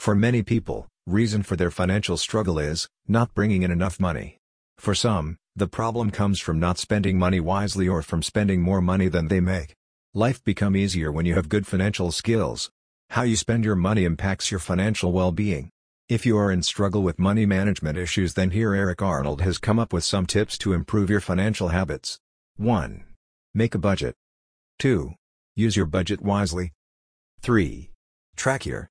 For many people, reason for their financial struggle is, not bringing in enough money. For some, the problem comes from not spending money wisely or from spending more money than they make. Life become easier when you have good financial skills. How you spend your money impacts your financial well-being. If you are in struggle with money management issues then here Eric Arnold has come up with some tips to improve your financial habits. 1. Make a budget. 2. Use your budget wisely. 3. Track your